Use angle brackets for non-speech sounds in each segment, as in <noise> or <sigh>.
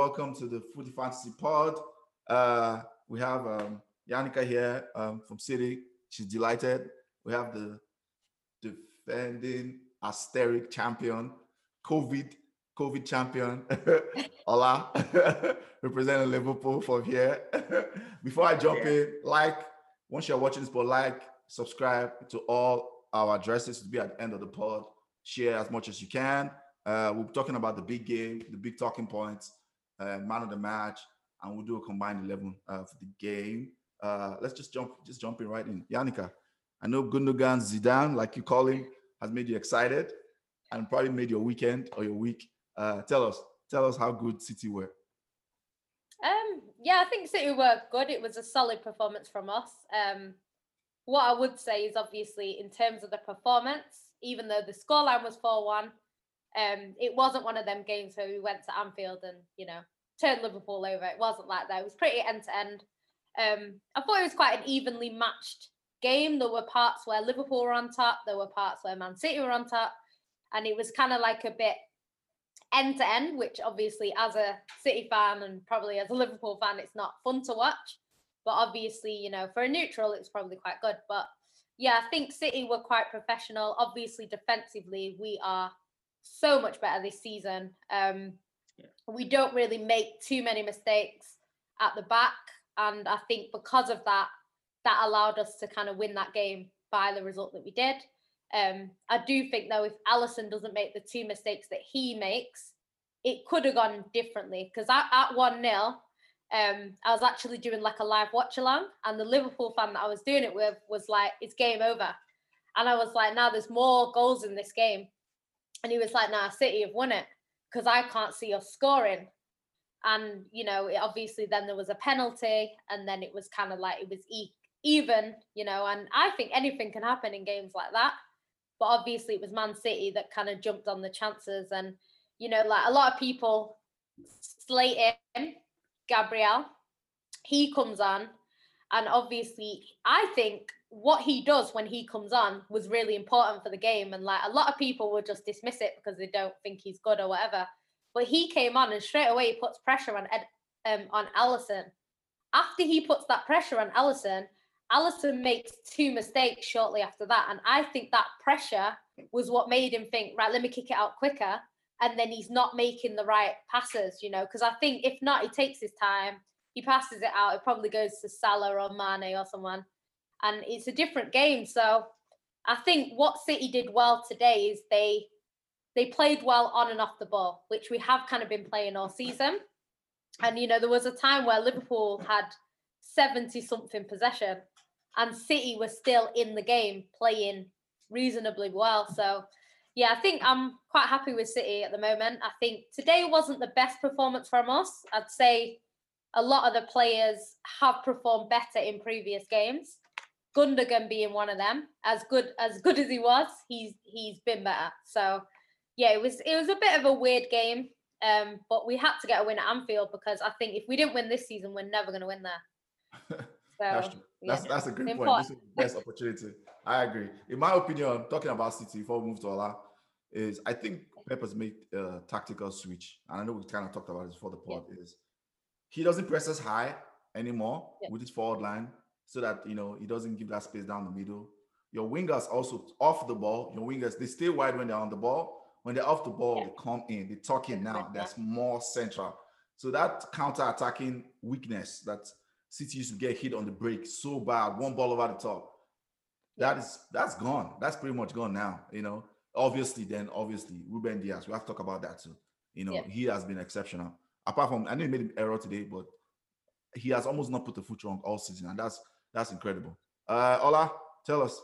Welcome to the Footy Fantasy Pod. Uh, we have um, Yannicka here um, from City. She's delighted. We have the defending asteric champion, COVID COVID champion, <laughs> Ola, <laughs> representing Liverpool from here. <laughs> Before I jump yeah. in, like, once you're watching this, but like, subscribe to all our addresses to be at the end of the pod. Share as much as you can. Uh, we're talking about the big game, the big talking points, man of the match, and we'll do a combined 11 uh, for the game. Uh, let's just jump, just jumping right in. Yannicka, I know Gundogan Zidane, like you call him, has made you excited and probably made your weekend or your week. Uh, tell us, tell us how good City were. Um, yeah, I think City were good. It was a solid performance from us. Um, what I would say is obviously in terms of the performance, even though the scoreline was 4 1, um, it wasn't one of them games where we went to Anfield and, you know, turned Liverpool over. It wasn't like that. It was pretty end to end. I thought it was quite an evenly matched game. There were parts where Liverpool were on top, there were parts where Man City were on top, and it was kind of like a bit end to end, which obviously, as a City fan and probably as a Liverpool fan, it's not fun to watch. But obviously, you know, for a neutral, it's probably quite good. But yeah, I think City were quite professional. Obviously, defensively, we are so much better this season. Um, yeah. We don't really make too many mistakes at the back. And I think because of that, that allowed us to kind of win that game by the result that we did. Um, I do think though, if Alisson doesn't make the two mistakes that he makes, it could have gone differently. Because at, 1 0, um, I was actually doing like a live watch along, and the Liverpool fan that I was doing it with was like, it's game over. And I was like, now there's more goals in this game. And he was like, nah, City have won it because I can't see us scoring. And, you know, it, obviously then there was a penalty, and then it was kind of like it was e- even, you know, and I think anything can happen in games like that. But obviously, it was Man City that kind of jumped on the chances. And, you know, like a lot of people slate him, Gabriel. He comes on. And obviously, I think what he does when he comes on was really important for the game. And like a lot of people would just dismiss it because they don't think he's good or whatever. But he came on and straight away he puts pressure on Ed, um, on Alisson. After he puts that pressure on Alisson, Alisson makes two mistakes shortly after that. And I think that pressure was what made him think, right, let me kick it out quicker. And then he's not making the right passes, you know, because I think if not, he takes his time, he passes it out, it probably goes to Salah or Mane or someone. And it's a different game. So I think what City did well today is they they played well on and off the ball, which we have kind of been playing all season. And you know, there was a time where Liverpool had 70 something possession and City was still in the game playing reasonably well. So, yeah, I think I'm quite happy with City at the moment. I think today wasn't the best performance from us. I'd say a lot of the players have performed better in previous games. Gundogan being one of them, as good as good as he was, he's he's been better. So, yeah, it was it was a bit of a weird game, um, but we had to get a win at Anfield because I think if we didn't win this season, we're never going to win there. So, <laughs> that's true. That's, yeah, that's a great point. This is the best opportunity. I agree. In my opinion, talking about City before we move to Ola, is I think Pep has made a tactical switch. And I know we kind of talked about this before the pod yeah. is he doesn't press us high anymore yeah. with his forward line so that you know he doesn't give that space down the middle. Your wingers also off the ball. Your wingers they stay wide when they're on the ball. When they're off the ball, yeah. they come in. They talk in now. That's more central. So that counter-attacking weakness that City used to get hit on the break so bad, one ball over the top. That is that's gone. That's pretty much gone now. You know, obviously, then obviously Ruben Dias. We have to talk about that too. You know, yeah. he has been exceptional. Apart from I know he made an error today, but he has almost not put the foot wrong all season, and that's that's incredible. Uh Ola, tell us.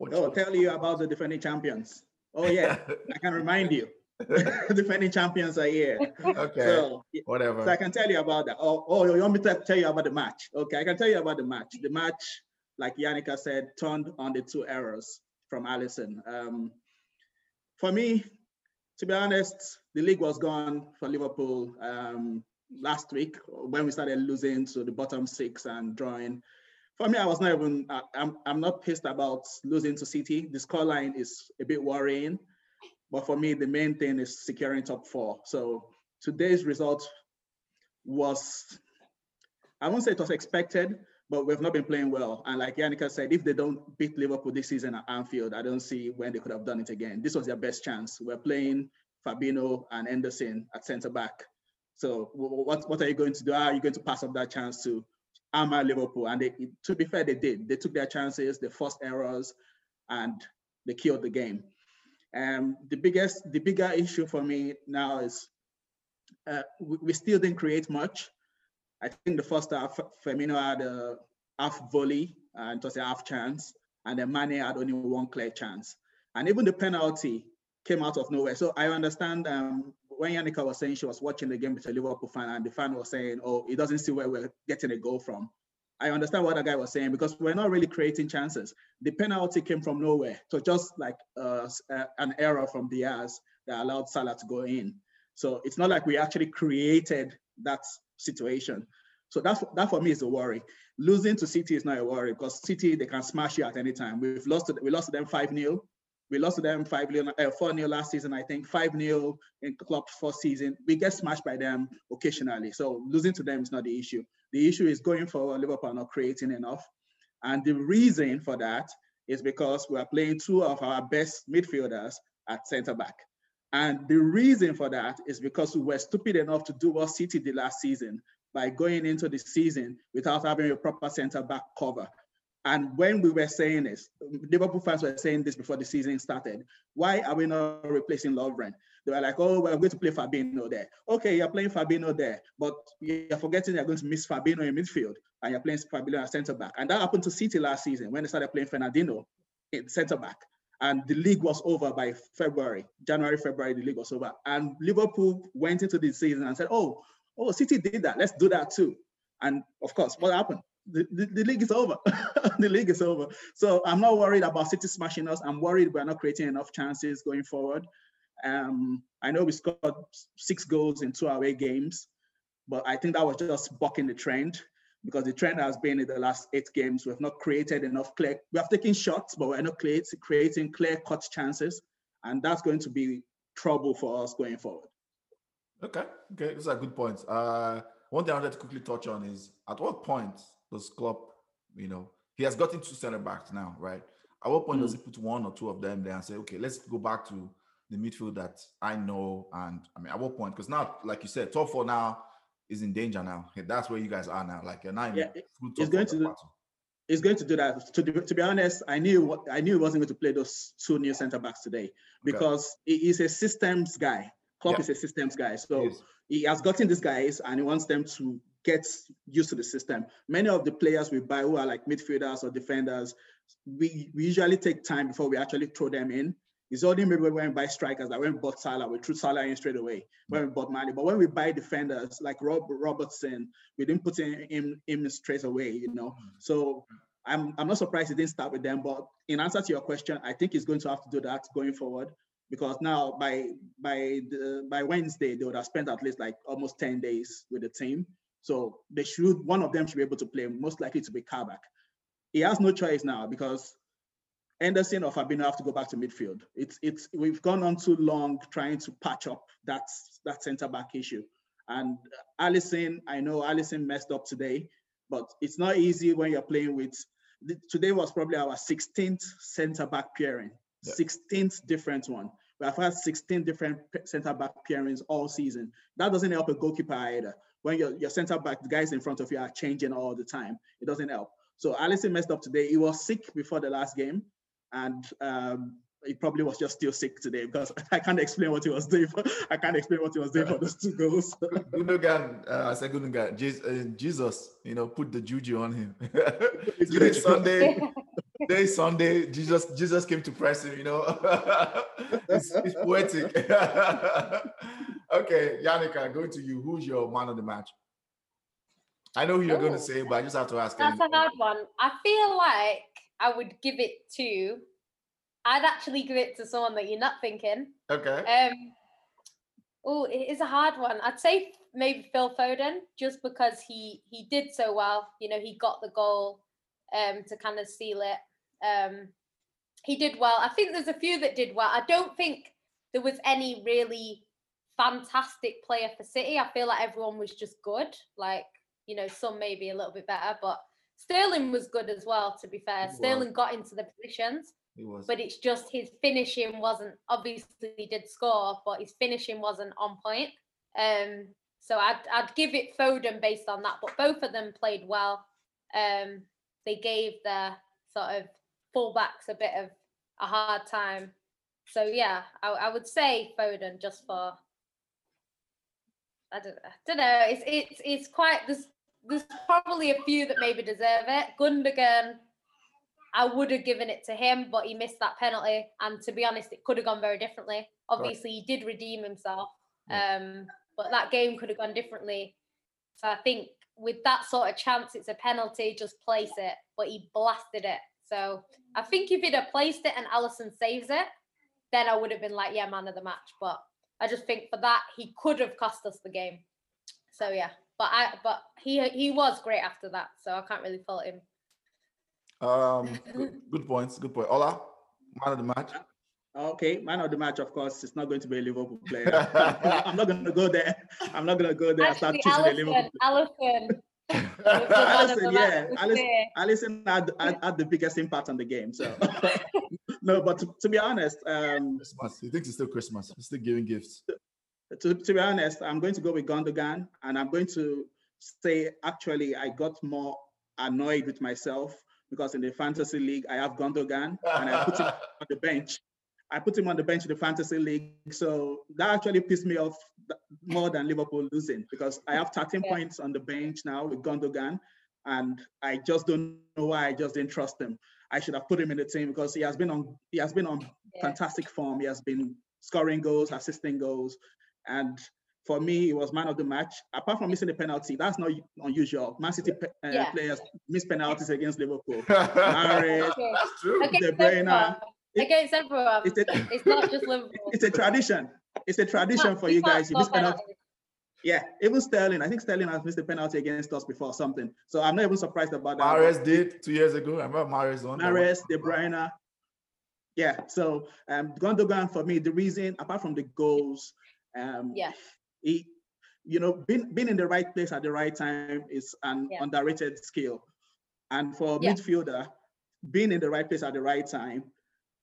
oh, tell you about the defending champions. Oh yeah, <laughs> I can remind you. <laughs> defending champions are here. Okay. So, Whatever. So I can tell you about that. Oh, oh, you want me to tell you about the match? Okay, I can tell you about the match. The match, like Yannicka said, turned on the two errors from Alisson. Um, for me, to be honest, the league was gone for Liverpool um, last week when we started losing to the bottom six and drawing. For me, I was not even, I'm, I'm not pissed about losing to City. The scoreline is a bit worrying. But for me, the main thing is securing top four. So today's result was, I won't say it was expected, but we've not been playing well. And like Yannicka said, if they don't beat Liverpool this season at Anfield, I don't see when they could have done it again. This was their best chance. We're playing Fabinho and Henderson at centre back. So what, what are you going to do? Are you going to pass up that chance to hammer Liverpool? And they, to be fair, they did. They took their chances, they forced errors, and they killed the game. Um, the biggest, the bigger issue for me now is uh, we, we, still didn't create much. I think the first half, Firmino had a half volley and it was a half chance, and then Mane had only one clear chance. And even the penalty came out of nowhere. So I understand um, when Yannicka was saying she was watching the game with a Liverpool fan, and the fan was saying, "Oh, he doesn't see where we're getting a goal from." I understand what that guy was saying because we're not really creating chances. The penalty came from nowhere, so just like uh, an error from Dias that allowed Salah to go in. So it's not like we actually created that situation. So that's that for me is a worry. Losing to City is not a worry because City they can smash you at any time. We've lost to, we lost to them five 0 we lost to them 5 0, uh, 4 0 last season, I think, 5 0 in Klopp's first season. We get smashed by them occasionally. So losing to them is not the issue. The issue is going for Liverpool not creating enough. And the reason for that is because we are playing two of our best midfielders at centre back. And the reason for that is because we were stupid enough to do what City did last season by going into the season without having a proper centre back cover. And when we were saying this, Liverpool fans were saying this before the season started. Why are we not replacing Lovren? They were like, oh, we're going to play Fabinho there. Okay, you're playing Fabinho there, but you're forgetting you're going to miss Fabinho in midfield and you're playing Fabinho at centre back. And that happened to City last season when they started playing Fernandinho in centre back. And the league was over by February, January, February, the league was over. And Liverpool went into the season and said, oh, oh, City did that. Let's do that too. And of course, what happened? The, the, the, league is over. <laughs> the league is over. So I'm not worried about City smashing us. I'm worried we're not creating enough chances going forward. Um, I know we scored six goals in two away games, but I think that was just bucking the trend because the trend has been in the last eight games. We have not created enough clear. We have taken shots, but we're not creating clear cut chances, and that's going to be trouble for us going forward. Okay, okay, those are good points. Uh, one thing I wanted to quickly touch on is at what point does Klopp, you know, he has gotten two center backs now, right? At what point mm. does he put one or two of them there and say, okay, let's go back to the midfield that I know? And I mean, at what point? Because now, like you said, top four now is in danger now. That's where you guys are now. Like you're not yeah, it's going to do, it's going to do that. To, to be honest, I knew what I knew he wasn't going to play those two new center backs today because okay. he is a systems guy. Klopp yeah. is a systems guy, so he, he has gotten these guys and he wants them to gets used to the system. Many of the players we buy who are like midfielders or defenders, we, we usually take time before we actually throw them in. It's only maybe when we buy strikers, like when we bought Salah, we threw Salah in straight away when we bought Mane. But when we buy defenders like Rob Robertson, we didn't put in him, him straight away, you know. So I'm I'm not surprised he didn't start with them. But in answer to your question, I think he's going to have to do that going forward because now by by the by Wednesday they would have spent at least like almost 10 days with the team. So they should, one of them should be able to play, most likely to be Kabak. He has no choice now because Henderson or Fabinho have to go back to midfield. It's it's we've gone on too long trying to patch up that that centre back issue. And Alisson, I know Alisson messed up today, but it's not easy when you're playing with. Today was probably our 16th centre back pairing, yeah. 16th different one. We have had 16 different centre back pairings all season. That doesn't help a goalkeeper either when your, your center back, the guys in front of you are changing all the time. It doesn't help. So Alisson messed up today. He was sick before the last game, and um, he probably was just still sick today because <laughs> I can't explain what he was doing. For, I can't explain what he was doing for those two goals. <laughs> Gundogan, uh, I said Gundogan, uh, Jesus, you know, put the juju on him. <laughs> today Sunday, today Sunday, Jesus, Jesus came to press him. You know, it's, it's poetic. Okay, Yannicka, going to you. Who's your man of the match? I know who you're oh, going to say, but I just have to ask. That's anything. a hard one. I feel like I would give it to. I'd actually give it to someone that you're not thinking. Okay. Um. Oh, it is a hard one. I'd say maybe Phil Foden, just because he he did so well. You know, he got the goal, um, to kind of seal it. Um, he did well. I think there's a few that did well. I don't think there was any really fantastic player for City. I feel like everyone was just good. Like, you know, some maybe a little bit better, but Sterling was good as well, to be fair. He Sterling was. got into the positions, He was. but it's just his finishing wasn't obviously he did score, but his finishing wasn't on point. Um, so I'd I'd give it Foden based on that, but both of them played well. Um, they gave their sort of fullbacks a bit of a hard time. So yeah, I, I would say Foden just for I don't, I don't know. It's it's it's quite there's there's probably a few that maybe deserve it. Gundogan, I would have given it to him, but he missed that penalty. And to be honest, it could have gone very differently. Obviously, he did redeem himself, um, but that game could have gone differently. So I think with that sort of chance, it's a penalty. Just place it, but he blasted it. So I think if he'd have placed it and Alisson saves it, then I would have been like, yeah, man of the match. But I just think for that he could have cost us the game. So yeah, but I but he he was great after that, so I can't really fault him. Um, <laughs> good, good points. Good point. Ola, man of the match. Okay, man of the match, of course, it's not going to be a Liverpool player. <laughs> I'm not going to go there. I'm not going to go there and start Actually, choosing a Liverpool. Alisson, Alisson, was <laughs> the man of the Alisson, yeah, this Alisson. Alisson had, had, had the biggest impact on the game. So, <laughs> no, but to, to be honest, um, Christmas. He thinks it's still Christmas. He's still giving gifts. to, to be honest, I'm going to go with Gundogan, and I'm going to say actually I got more annoyed with myself because in the fantasy league I have Gundogan and I put him <laughs> on the bench. I put him on the bench in the fantasy league, so that actually pissed me off more than Liverpool losing because I have 13 Yeah. points on the bench now with Gundogan, and I just don't know why I just didn't trust him. I should have put him in the team because he has been on he has been on Yeah. fantastic form. He has been scoring goals, assisting goals, and for me, he was man of the match. Apart from missing the penalty, that's not unusual. Man City pe- uh, Yeah. players miss penalties against Liverpool. <laughs> Mahrez, Okay. That's true. De Against Bruyne. Everyone. It- Against everyone. It's a, <laughs> It's not just <laughs> Liverpool. it's a tradition. It's a tradition for you guys. You score miss penalty. Yeah, even Sterling. I think Sterling has missed a penalty against us before or something. So I'm not even surprised about that. Mahrez did two years ago. I remember Mahrez on. that one. Mahrez, De Bruyne. Yeah, so um, Gundogan for me, the reason apart from the goals, um, Yeah. he, you know, being being in the right place at the right time is an Yeah. underrated skill. And for a Yeah. midfielder, being in the right place at the right time,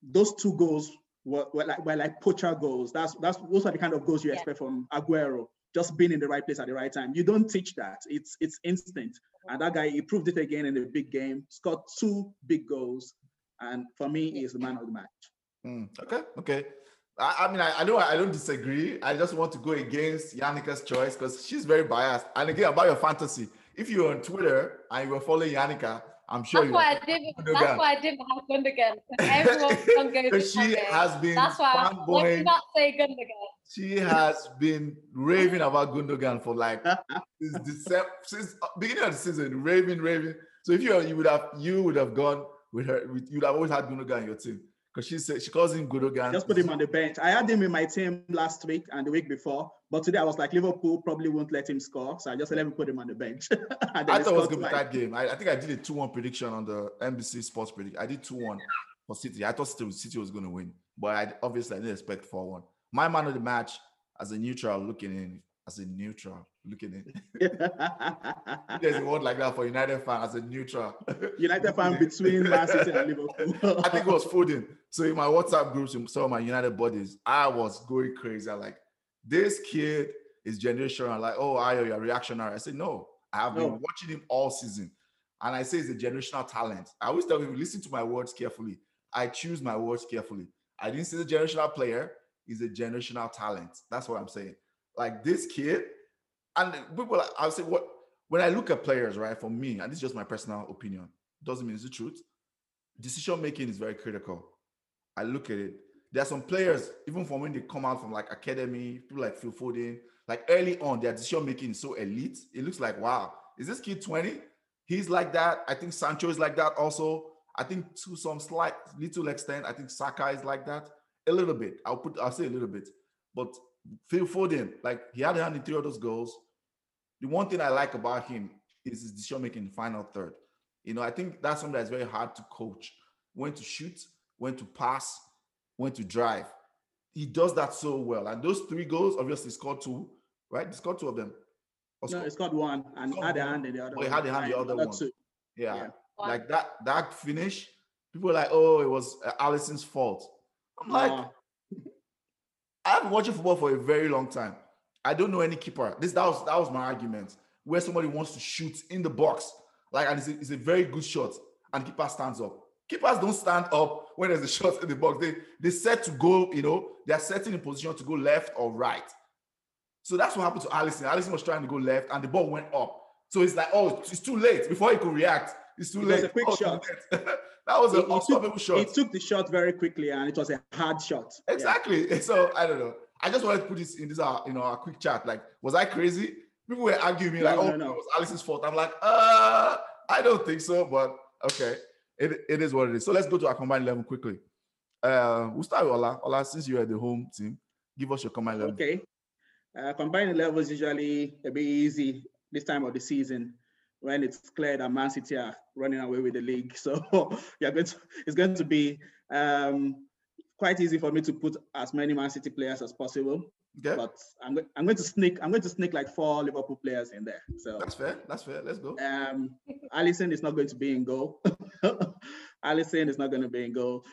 those two goals were, were like were like poacher goals. That's that's those are the kind of goals you Yeah. expect from Aguero. Just being in the right place at the right time. You don't teach that. It's it's instinct. And that guy, he proved it again in the big game. Scored two big goals, and for me, he's the man of the match. Mm, okay, okay. I, I mean, I, I know I don't disagree. I just want to go against Yannicka's choice because she's very biased. And again, about your fantasy, if you're on Twitter and you're following Yannika, I'm sure That's why I didn't. That's why I didn't have Gundogan. Everyone's <laughs> gonna go to she Gundogan. has been That's why. I- Let me fanboying. not say Gundogan. She has been raving about Gundogan for like <laughs> since December, since uh, beginning of the season, raving, raving. So if you you would have you would have gone with her, with, you'd have always had Gundogan in your team because she said she calls him Gundogan. Just put him on the bench. I had him in my team last week and the week before, but today I was like Liverpool probably won't let him score, so I just let me put him on the bench. <laughs> I thought it was gonna be that game. I, I think I did a 2 1 prediction on the NBC Sports Predict. I did 2 1 for City. I thought City, City was going to win, but I obviously I didn't expect 4 1. My man of the match as a neutral looking in, as a neutral looking in. <laughs> There's a word like that for United fan as a neutral. United fan between Man City and Liverpool. <laughs> I think it was Foden. So in my WhatsApp groups, with some of my United buddies, I was going crazy. I'm like, this kid is generational. Like, oh, Ayo, you're reactionary. I said, no, I have been watching him all season. And I say he's a generational talent. I always tell people, listen to my words carefully. I choose my words carefully. I didn't say the generational player, he's a generational talent. That's what I'm saying. Like this kid, and people, I'll say, what when I look at players, right, for me, and this is just my personal opinion, doesn't mean it's the truth. Decision making is very critical. I look at it. There are some players, even from when they come out from like academy, people like Phil Foden, like early on, their decision making is so elite. It looks like, wow, is this kid 20? He's like that. I think Sancho is like that also. I think to some slight little extent, I think Saka is like that. A little bit. I'll put I'll say a little bit. But Phil Foden, like he had a hand in three of those goals. The one thing I like about him is his decision making in the final third. You know, I think that's something that's very hard to coach. When to shoot, when to pass, when to drive. he does that so well. And those three goals, obviously, scored two, right? He scored two of them. no, he scored one and had a hand in the other. Oh, he had a hand in the other one. Two. Yeah. yeah. like that that finish. People are like, oh, it was uh, Alisson's fault. I'm like, I've been watching football for a very long time. I don't know any keeper. This that was that was my argument. Where somebody wants to shoot in the box, like and it's a, it's a very good shot, and keeper stands up. Keepers don't stand up when there's a shot in the box. They they set to go, you know, they're setting in position to go left or right. So that's what happened to Alisson. Alisson was trying to go left, and the ball went up. So it's like, oh, it's too late. Before he could react, it's too it late. Was a quick oh, shot. <laughs> that was an unstoppable shot. He took the shot very quickly, and it was a hard shot. Exactly. Yeah. <laughs> So I don't know. I just wanted to put this in this, uh, you know, a quick chat. Like, was I crazy? People were arguing me like, no, oh, no. it was Alisson's fault. I'm like, uh, I don't think so, but okay, it, it is what it is. So let's go to our combined level quickly. Uh, we'll start with Ola. Ola, since you're the home team, give us your combined level. Okay. Uh, combined level is usually a bit easy this time of the season when it's clear that Man City are running away with the league. <laughs> So you're going to, it's going to be um, quite easy for me to put as many Man City players as possible. Okay. But I'm, I'm going to sneak I'm going to sneak like four Liverpool players in there. So that's fair. That's fair. Let's go. Um, Alisson is not going to be in goal. <laughs> Alisson is not going to be in goal.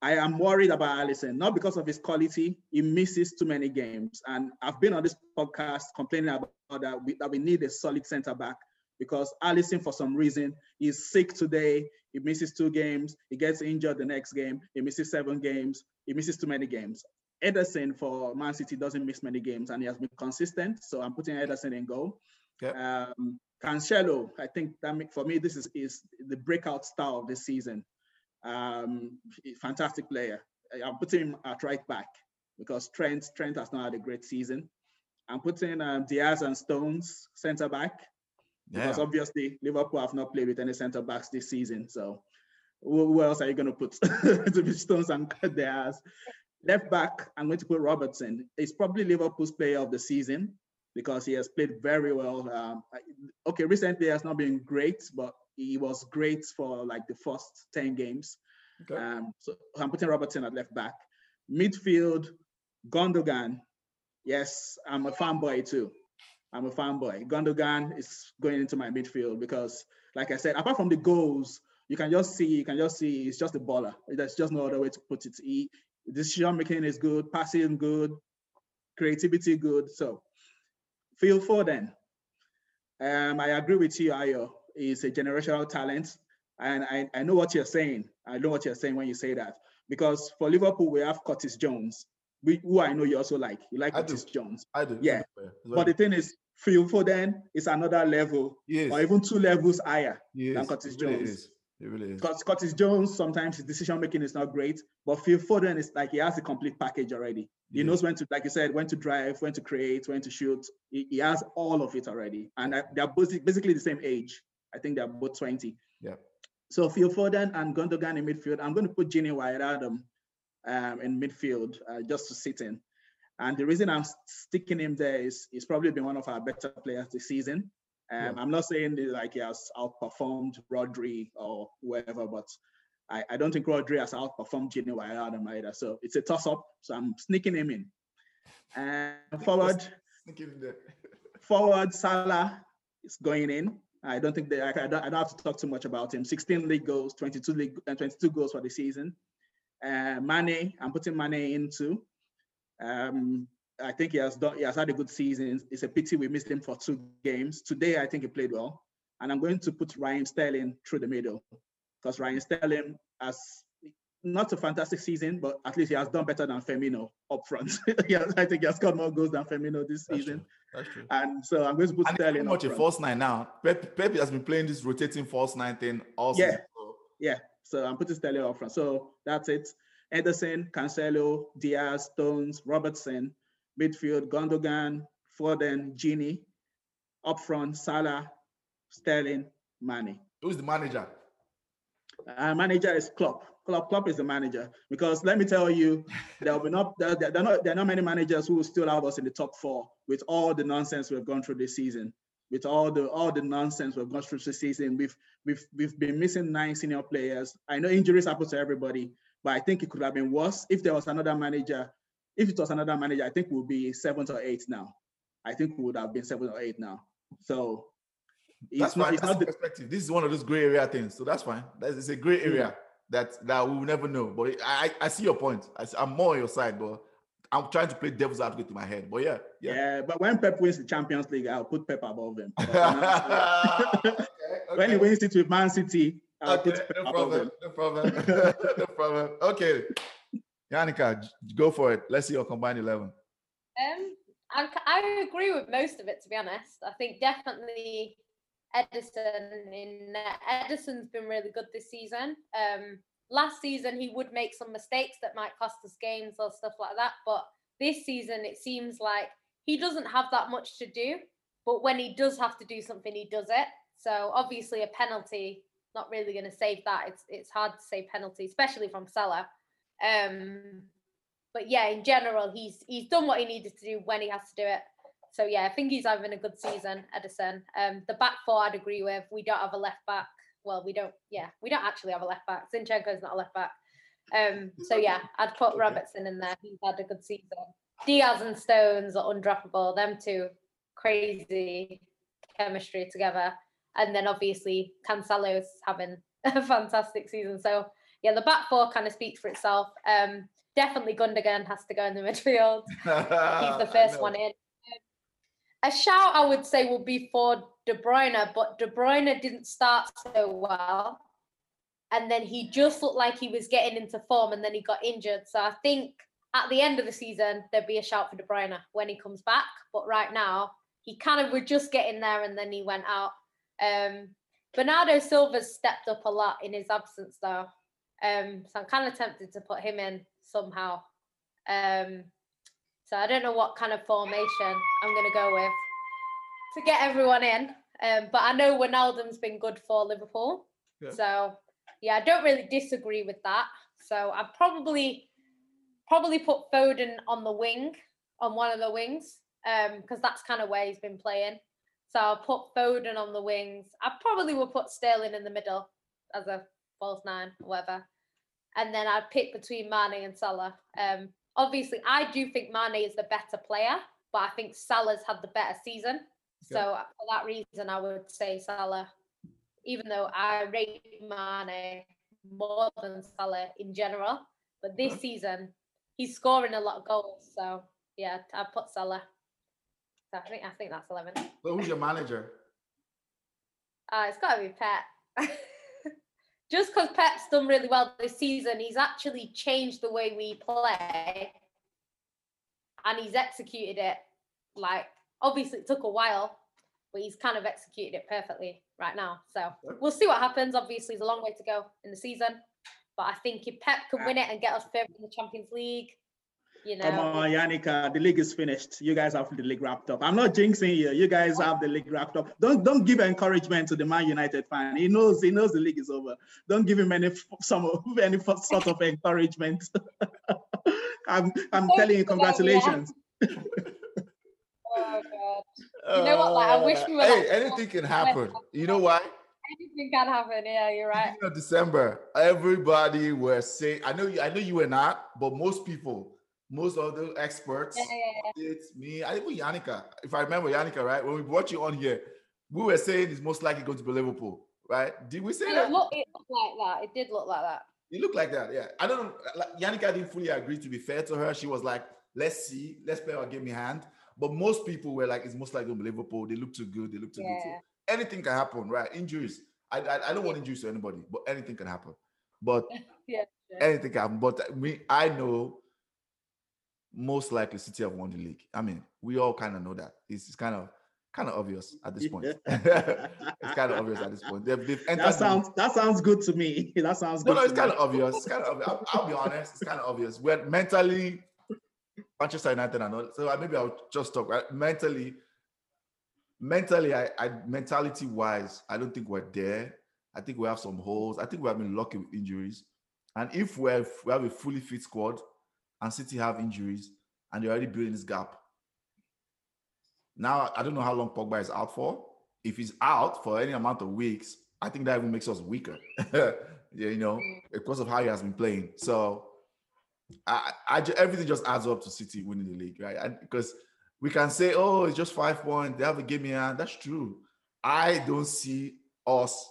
I am worried about Alisson, not because of his quality. He misses too many games, and I've been on this podcast complaining about that. We, that we need a solid centre back because Alisson, for some reason, is sick today. He misses two games. He gets injured the next game. He misses seven games. He misses too many games. Ederson for Man City doesn't miss many games and he has been consistent. So I'm putting Ederson in goal. Yep. Um, Cancelo, I think that for me, this is, is the breakout star of this season. Um, fantastic player. I'm putting him at right back because Trent Trent has not had a great season. I'm putting um, Dias and Stones centre back because obviously Liverpool have not played with any centre backs this season. So who, else are you going to put <laughs> to be Stones and cut their ass? Left back, I'm going to put Robertson. He's probably Liverpool's player of the season because he has played very well. Um, okay, recently he has not been great, but he was great for like the first 10 games. Okay. Um, so I'm putting Robertson at left back. Midfield, Gundogan. Yes, I'm a fanboy too. I'm a fanboy. Gundogan is going into my midfield because, like I said, apart from the goals, you can just see, you can just see he's just a baller. There's just no other way to put it. He, decision making is good, passing good, creativity good. So Phil Foden. Um, I agree with you, Ayo. He's a generational talent. And I, I know what you're saying. I know what you're saying when you say that. Because for Liverpool, we have Curtis Jones, who I know you also like. You like I Curtis do. Jones. I do. Yeah. But the thing is, Phil Foden is another level, yes. or even two levels higher yes. than Curtis it Jones. Really is. It really is. Because Curtis Jones, sometimes his decision making is not great, but Phil Foden is like he has a complete package already. He knows when to, like you said, when to drive, when to create, when to shoot. He, he has all of it already. And they're both basically the same age. I think they're both 20. Yeah. So Phil Foden and Gundogan in midfield. I'm going to put Gini Wijnaldum um, in midfield uh, just to sit in. And the reason I'm sticking him there is he's probably been one of our better players this season. Um, yeah. I'm not saying like he has outperformed Rodri or whoever, but I, I don't think Rodri has outperformed Gini Wijnaldum either. So it's a toss up. So I'm sneaking him in. And <laughs> forward, <laughs> forward Salah is going in. I don't think they, I, don't, I don't have to talk too much about him. 16 league goals, 22 league, and uh, 22 goals for the season. Uh, Mane, I'm putting Mane into. Um, I think he has done. He has had a good season. It's a pity we missed him for two games. Today, I think he played well, and I'm going to put Ryan Sterling through the middle because Ryan Sterling has not a fantastic season, but at least he has done better than Firmino up front. <laughs> has, I think he has scored more goals than Firmino this That's season. True. That's true. And so I'm going to put and Sterling. Pretty much a false nine now. Pep, Pep has been playing this rotating false nine thing also. Yeah. Yeah. So I'm putting Sterling up front. So that's it. Ederson, Cancelo, Dias, Stones, Robertson, midfield, Gundogan, Foden, Gini, up front, Salah, Sterling, Mane. Who's the manager? Uh, manager is Klopp. Klopp, Klopp is the manager because let me tell you, <laughs> there will be not there, there, are not there are not many managers who will still have us in the top four with all the nonsense we've gone through this season. With all the all the nonsense we've gone through this season, we've we've we've been missing nine senior players. I know injuries happen to everybody, but I think it could have been worse if there was another manager if it was another manager, I think we'll be seventh or eighth now. I think we would have been seven or eight now. So that's fine. Not, that's not perspective. This is one of those gray area things. So that's fine. That's it's a gray area yeah. that that we will never know. But I I see your point. I, am more on your side, but I'm trying to play devil's advocate in my head. But yeah, yeah. Yeah, but when Pep wins the Champions League, I'll put Pep above him. <laughs> okay, okay. When he wins it with Man City, I'll okay, put Pep no problem, no <laughs> problem. no problem. Okay. Yannicka, go for it. Let's see your combined 11. Um, I, I agree with most of it, to be honest. I think definitely Ederson. in uh, Ederson's been really good this season. Um, last season he would make some mistakes that might cost us games or stuff like that, but this season it seems like he doesn't have that much to do, but when he does have to do something, he does it. So obviously a penalty not really going to save that. It's it's hard to say penalty, especially from Salah. Um, but yeah, in general, he's he's done what he needed to do when he has to do it. So yeah, I think he's having a good season, Ederson. Um, the back four, I'd agree with. We don't have a left back. Well, we don't. Yeah, we don't actually have a left back. Zinchenko's not a left back. Um, <laughs> so yeah, I'd put okay. Robertson in there. He's had a good season. Dias and Stones are undroppable. Them two, crazy chemistry together. And then obviously Cancelo's having <laughs> a fantastic season. So yeah, the back four kind of speaks for itself. Um, definitely Gundogan has to go in the <laughs> midfield. He's the first one in. A shout I would say will be for De Bruyne, but De Bruyne didn't start so well. And then he just looked like he was getting into form and then he got injured. So I think at the end of the season, there'd be a shout for De Bruyne when he comes back. But right now, he kind of was just getting there and then he went out. Um, Bernardo Silva's stepped up a lot in his absence, though. Um, so I'm kind of tempted to put him in somehow. Um, so I don't know what kind of formation I'm going to go with to get everyone in. Um, but I know Wijnaldum's been good for Liverpool. Yeah. So yeah, I don't really disagree with that. So I probably probably put Foden on the wing, on one of the wings, because um, that's kind of where he's been playing. So I'll put Foden on the wings. I probably will put Sterling in the middle as a false nine, whatever and then I'd pick between Mane and Salah. Um, obviously, I do think Mane is the better player, but I think Salah's had the better season. So uh, for that reason, I would say Salah, even though I rate Mane more than Salah in general. But this uh-huh. season, he's scoring a lot of goals. So yeah, I put Salah. So I think I think that's eleven. So who's your manager? Uh, it's got to be Pep. <laughs> just because Pep's done really well this season, he's actually changed the way we play and he's executed it. Like, obviously, it took a while, but he's kind of executed it perfectly right now. So we'll see what happens. Obviously, there's a long way to go in the season, but I think if Pep can uh, win it and get us further in the Champions League, you know. Come on, Yannicka, the league is finished. You guys have the league wrapped up. I'm not jinxing you. You guys oh. have the league wrapped up. Don't don't give encouragement to the Man United fan. He knows he knows the league is over. Don't give him any some <laughs> any sort of encouragement. <laughs> I'm I'm telling you, congratulations. <laughs> oh God. You know what? Like I uh, wish we were. Hey, like, anything can happen. You know why? Anything can happen. Yeah, you're right. You know, December, everybody was saying. I know you. I know you were not, but most people most of the experts, yeah, yeah, yeah. it's me, I even Yannicka. If I remember Yannicka, right? When we brought you on here, we were saying it's most likely going to be Liverpool, right? Did we say it that? Looked, it looked like that. It did look like that. It looked like that, yeah. I don't know. Like, Yannicka didn't fully agree. To be fair to her, she was like, "Let's see, let's play our game in hand." But most people were like, "It's most likely going to be Liverpool. They look too good. They look too good." Too. Anything can happen, right? Injuries. I, I, I don't want injuries to anybody, but anything can happen. But <laughs> yeah, anything can happen. But me, I know most likely City have won the league. I mean, we all kind of know that. It's, it's kind of kind of obvious at this point. <laughs> it's kind of obvious at this point. They've, they've that sounds that sounds good to me. <laughs> That sounds good. No, no, it's kind me. of obvious. It's kind of I'll, I'll, be honest. It's kind of obvious. We're mentally Manchester United and all. So maybe I'll just talk. Right? Mentally, mentally, I, I mentality wise, I don't think we're there. I think we have some holes. I think we have been lucky with injuries. And if we have, we have a fully fit squad, and City have injuries and they're already building this gap. Now, I don't know how long Pogba is out for. If he's out for any amount of weeks, I think that even makes us weaker. <laughs> yeah, you know, mm. because of how he has been playing. So I, I everything just adds up to City winning the league, right? I, because we can say, oh, it's just five points. They have a game in hand. That's true. I don't see us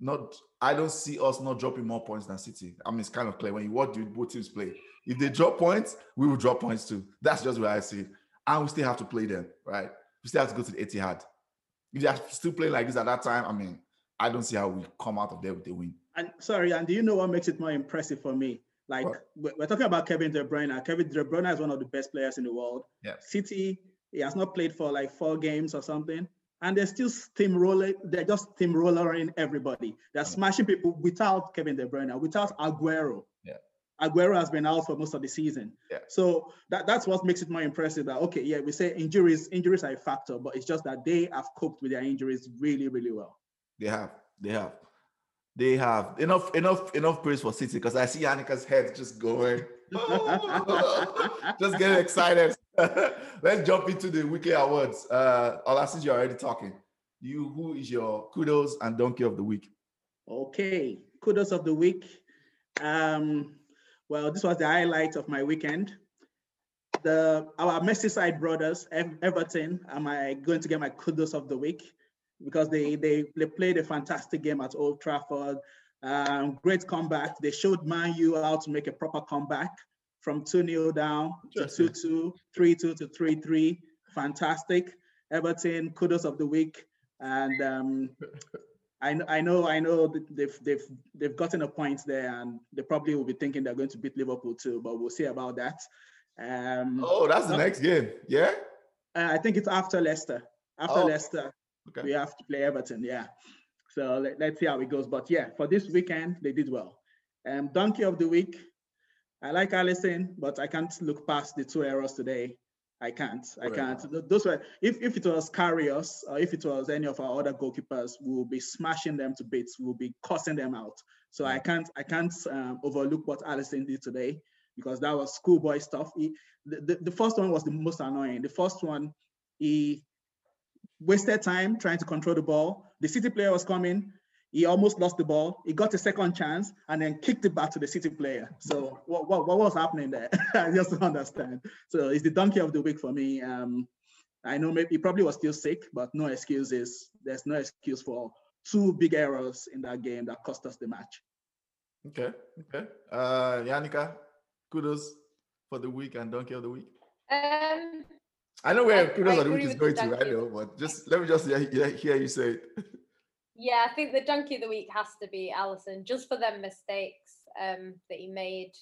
not. I don't see us not dropping more points than City. I mean, it's kind of clear when you watch both teams play. If they drop points, we will drop points too. That's just what I see. And we still have to play them, right? We still have to go to the Etihad. If they are still playing like this at that time, I mean, I don't see how we come out of there with a win. And sorry, and do you know what makes it more impressive for me? Like what? we're talking about Kevin De Bruyne. Kevin De Bruyne is one of the best players in the world. Yeah. City, he has not played for like four games or something, and they're still steamrolling. They're just steamrolling everybody. They're mm. smashing people without Kevin De Bruyne, without Aguero. Yeah. Aguero has been out for most of the season. Yeah. So that, that's what makes it more impressive. That okay, yeah, we say injuries, injuries are a factor, but it's just that they have coped with their injuries really, really well. They have. They have. They have enough, enough, enough praise for City because I see Yannicka's head just going, <laughs> just getting excited. <laughs> Let's jump into the weekly awards. Uh, Ola, since you're already talking, you who is your kudos and donkey of the week? Okay, kudos of the week. Um, well, this was the highlight of my weekend. The our Merseyside brothers, Everton, am I going to get my kudos of the week? because they they, they played a fantastic game at Old Trafford. Um, great comeback. They showed Man U how to make a proper comeback from 2 0 down to 2 2, 3 2 to 3 3. Fantastic. Everton, kudos of the week. And um, I, I know I know they've they've they've gotten a point there, and they probably will be thinking they're going to beat Liverpool too. But we'll see about that. Um, oh, that's the next game, yeah. Uh, I think it's after Leicester. After oh. Leicester, Okay. We have to play Everton, yeah. So let, us see how it goes. But yeah, for this weekend, they did well. Um, Donkey of the Week. I like Alisson, but I can't look past the two errors today. I can't. I can't. Those were if, if it was Karius or if it was any of our other goalkeepers, we will be smashing them to bits. We'll be cussing them out. So I can't I can't um, overlook what Alisson did today because that was schoolboy stuff. He, the, the, the first one was the most annoying. The first one, he wasted time trying to control the ball. The City player was coming. He almost lost the ball. He got a second chance and then kicked it back to the City player. So what, what, what was happening there? <laughs> I just don't understand. So it's the donkey of the week for me. Um, I know maybe he probably was still sick, but no excuses. There's no excuse for two big errors in that game that cost us the match. Okay, okay. Uh, Yannicka, kudos for the week and donkey of the week. Um, I know where kudos of the week is going to. I know, but just let me just hear, hear you say it. <laughs> Yeah, I think the donkey of the week has to be Alisson, just for them mistakes um, that he made.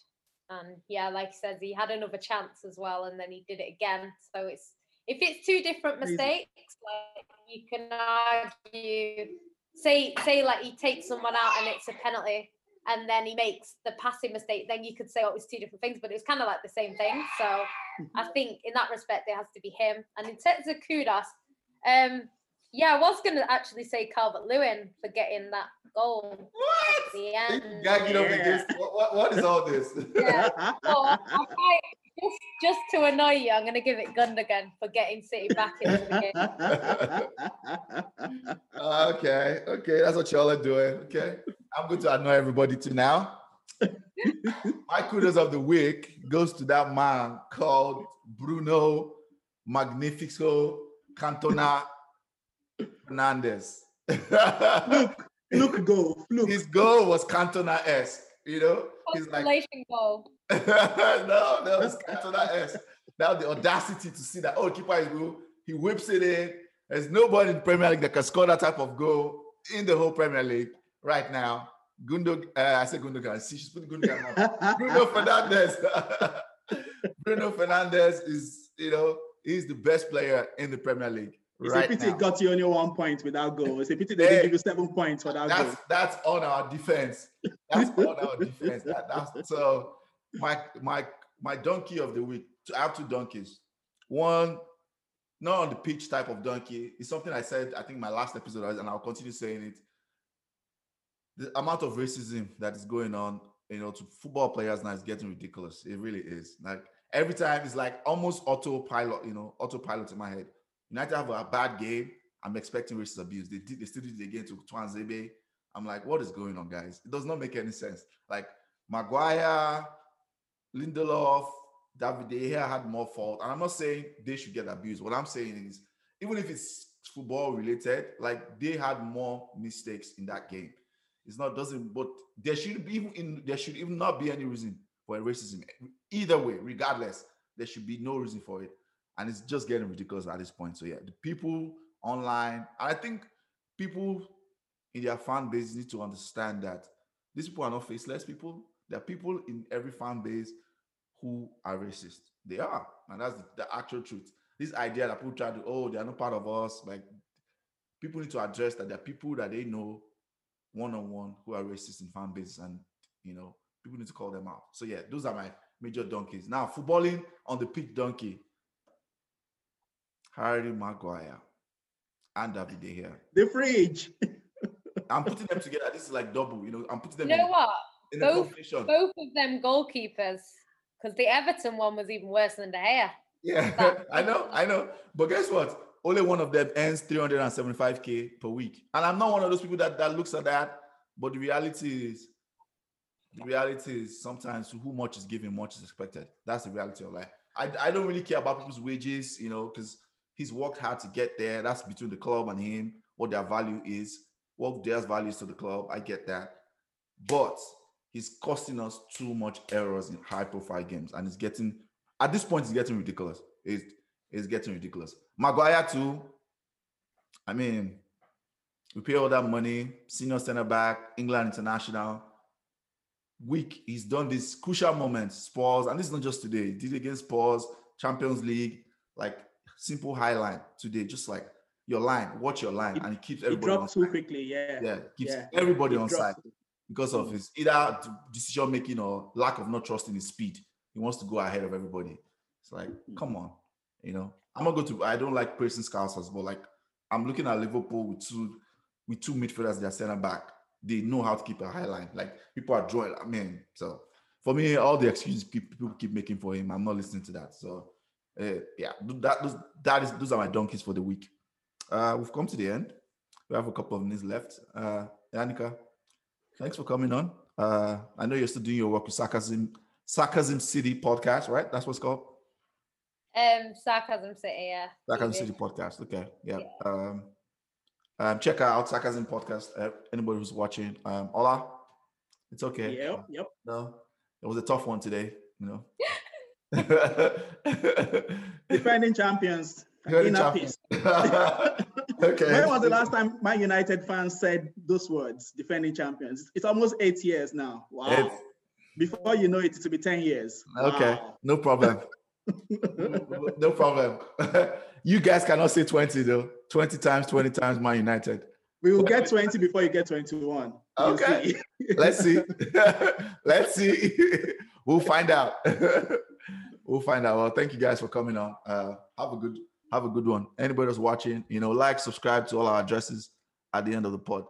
And yeah, like he says, he had another chance as well, and then he did it again. So it's if it's two different mistakes, like you can argue, say say like he takes someone out and it's a penalty, and then he makes the passing mistake, then you could say, oh, it was two different things, but it was kind of like the same thing. So I mm-hmm. think in that respect, it has to be him. And in terms of kudos, um, yeah, I was going to actually say Calvert Lewin for getting that goal what? the end. Yeah. What, what, what is all this? yeah. <laughs> So, just, just to annoy you, I'm going to give it Gundogan for getting City back in the game. <laughs> okay, okay, that's what y'all are doing. Okay, I'm going to annoy everybody too now. <laughs> My kudos of the week goes to that man called Bruno Magnifico Cantona Fernandes. look, look, go. Look. His goal was Cantona esque. You know, he's like goal. <laughs> no, no, it's Cantona esque. Now the audacity to see that oh, keeper is good. He whips it in. There's nobody in Premier League that can score that type of goal in the whole Premier League right now. Gundo, uh, I said Gundogan. See, she's putting Gundogan. <laughs> Bruno Fernandes. <laughs> Bruno Fernandes is, you know, he's the best player in the Premier League. It's right a pity now. got you only one point without goal. It's a pity they hey, didn't give you seven points for that that's, goal. That's on our defense. That's <laughs> on our defense. That, that's so my my my donkey of the week. I have two donkeys. One, not on the pitch type of donkey. It's something I said, I think my last episode, and I'll continue saying it. The amount of racism that is going on, you know, to football players now is getting ridiculous. It really is. Like every time it's like almost autopilot, you know, autopilot in my head. United have a bad game. I'm expecting racist abuse. They did they still did it again to Tuanzebe. I'm like, what is going on, guys? It does not make any sense. Like Maguire, Lindelof, David De Gea had more fault. And I'm not saying they should get abused. What I'm saying is, even if it's football related, like they had more mistakes in that game. It's not doesn't, but there should be even in there should even not be any reason for racism. Either way, regardless, there should be no reason for it. And it's just getting ridiculous at this point. So yeah, the people online, I think people in their fan base need to understand that these people are not faceless people. There are people in every fan base who are racist. They are, and that's the, the actual truth. This idea that people try to, oh, they are not part of us. Like people need to address that there are people that they know one on one who are racist in fan bases, and you know, people need to call them out. So yeah, those are my major donkeys. Now, footballing on the pitch donkey. Harry Maguire and David De Gea. The fridge. <laughs> I'm putting them together. This is like double. You know, I'm putting them. You know in, what? In both, both of them goalkeepers, because the Everton one was even worse than De Gea. Yeah, <laughs> I know, I know. But guess what? Only one of them earns 375k per week, and I'm not one of those people that that looks at that. But the reality is, the reality is sometimes who much is given, much is expected. That's the reality of life. I, I don't really care about people's wages, you know, because he's worked hard to get there. That's between the club and him, what their value is, what their value is to the club. I get that. But he's costing us too much errors in high profile games. And it's getting, at this point, it's getting ridiculous. It's, it's getting ridiculous. Maguire, too. I mean, we pay all that money, senior center back, England international. Week, he's done this crucial moment, Spurs, and this is not just today. He did against Spurs, Champions League, like simple highline today, just like your line, watch your line, and it keeps everybody. It dropped too quickly, yeah. Yeah, keeps yeah. everybody it on side because of his either decision making or lack of not trusting his speed. He wants to go ahead of everybody. It's like, mm. come on, you know. I'm not going to. I don't like praising Scousers, but like I'm looking at Liverpool with two with two midfielders, their center back. They know how to keep a high line. Like people are drawing. I mean, so for me, all the excuses people keep making for him, I'm not listening to that. So uh, yeah, that those, that is those are my donkeys for the week. Uh, we've come to the end. We have a couple of minutes left. Uh, Yannicka, thanks for coming on. Uh, I know you're still doing your work with Sarcasm Sarcasm City podcast, right? That's what's called. Um, Sarcasm City, yeah. Sarcasm City podcast. Okay, yeah. yeah. Um, um, check out Sarcasm podcast. Uh, anybody who's watching, um, Ola. It's okay. Yep. Yep. No, it was a tough one today. You know. <laughs> Defending champions. Defending champions. <laughs> okay. When was the last time Man United fans said those words? Defending champions. It's almost eight years now. Wow. Eight. Before you know it, it'll be ten years. Okay. Wow. No problem. <laughs> no problem. <laughs> you guys cannot say 20 though. 20 times, 20 times Man United. We will get 20 before you get 21. Okay. See. Let's see. Let's see. we'll find out. We'll find out. Well, thank you guys for coming on. Uh, have a good have a good one. Anybody that's watching, you know, like, subscribe to all our addresses at the end of the pod.